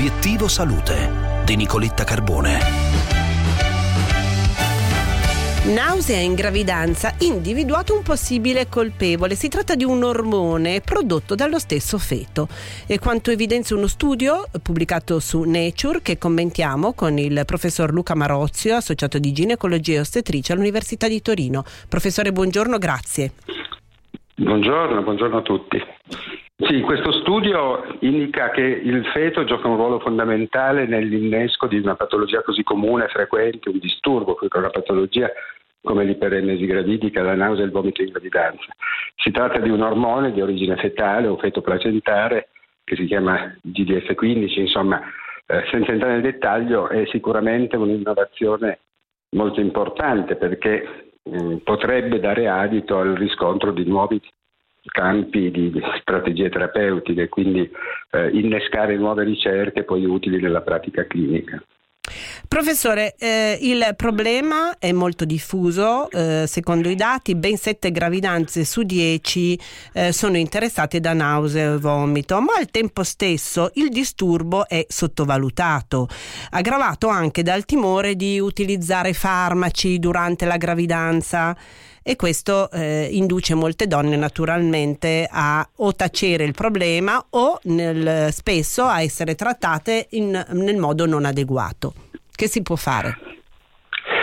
Obiettivo Salute di Nicoletta Carbone. Nausea in gravidanza, individuato un possibile colpevole. Si tratta di un ormone prodotto dallo stesso feto. E quanto evidenzia uno studio pubblicato su Nature che commentiamo con il professor Luca Marozio, associato di ginecologia e ostetricia all'Università di Torino. Professore, buongiorno, grazie. Buongiorno, buongiorno a tutti. Sì, questo studio indica che il feto gioca un ruolo fondamentale nell'innesco di una patologia così comune, frequente, un disturbo, una patologia come l'iperennesi gravidica, la nausea e il vomito in gravidanza. Si tratta di un ormone di origine fetale o feto placentare che si chiama GDF15, insomma, eh, senza entrare nel dettaglio, è sicuramente un'innovazione molto importante perché mm, potrebbe dare adito al riscontro di nuovi campi di strategie terapeutiche, quindi eh, innescare nuove ricerche poi utili nella pratica clinica. Professore, eh, il problema è molto diffuso, eh, secondo i dati ben 7 gravidanze su 10 eh, sono interessate da nausea e vomito, ma al tempo stesso il disturbo è sottovalutato, aggravato anche dal timore di utilizzare farmaci durante la gravidanza e questo eh, induce molte donne naturalmente a o tacere il problema o nel, spesso a essere trattate in, nel modo non adeguato. Che si può fare?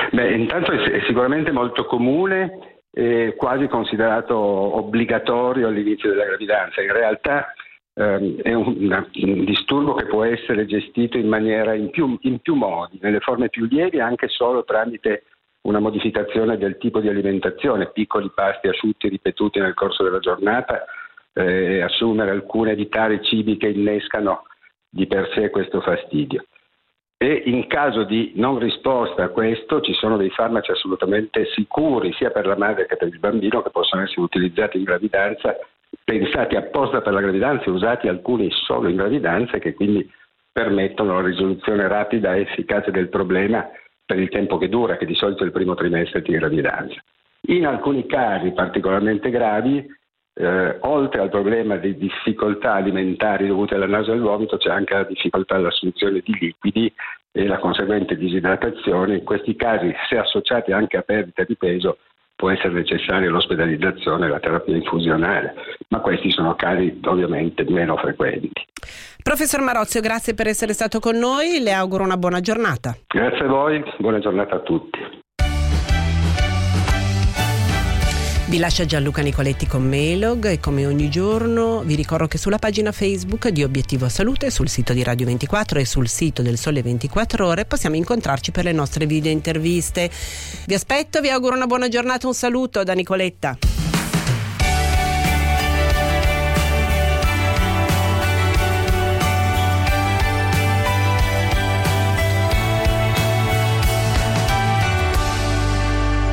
Beh, intanto è, sicuramente molto comune e quasi considerato obbligatorio all'inizio della gravidanza. In realtà ehm, è un, un, disturbo che può essere gestito in maniera in più, in più modi, nelle forme più lievi anche solo tramite una modificazione del tipo di alimentazione, piccoli pasti asciutti ripetuti nel corso della giornata, eh, assumere alcune evitare cibi che innescano di per sé questo fastidio. E in caso di non risposta a questo ci sono dei farmaci assolutamente sicuri sia per la madre che per il bambino che possono essere utilizzati in gravidanza, pensati apposta per la gravidanza e usati alcuni solo in gravidanza e che quindi permettono la risoluzione rapida e efficace del problema per il tempo che dura, che di solito è il primo trimestre di gravidanza. In alcuni casi particolarmente gravi, eh, oltre al problema di difficoltà alimentari dovute alla nausea e al vomito, c'è anche la difficoltà all'assunzione di liquidi e la conseguente disidratazione. In questi casi, se associati anche a perdita di peso, può essere necessaria l'ospedalizzazione e la terapia infusionale, ma questi sono casi ovviamente meno frequenti. Professor Marozio, grazie per essere stato con noi, le auguro una buona giornata. Grazie a voi, buona giornata a tutti. Vi lascia Gianluca Nicoletti con Melog e come ogni giorno vi ricordo che sulla pagina Facebook di Obiettivo Salute, sul sito di Radio 24 e sul sito del Sole 24 Ore possiamo incontrarci per le nostre video interviste. Vi aspetto, vi auguro una buona giornata, un saluto da Nicoletta.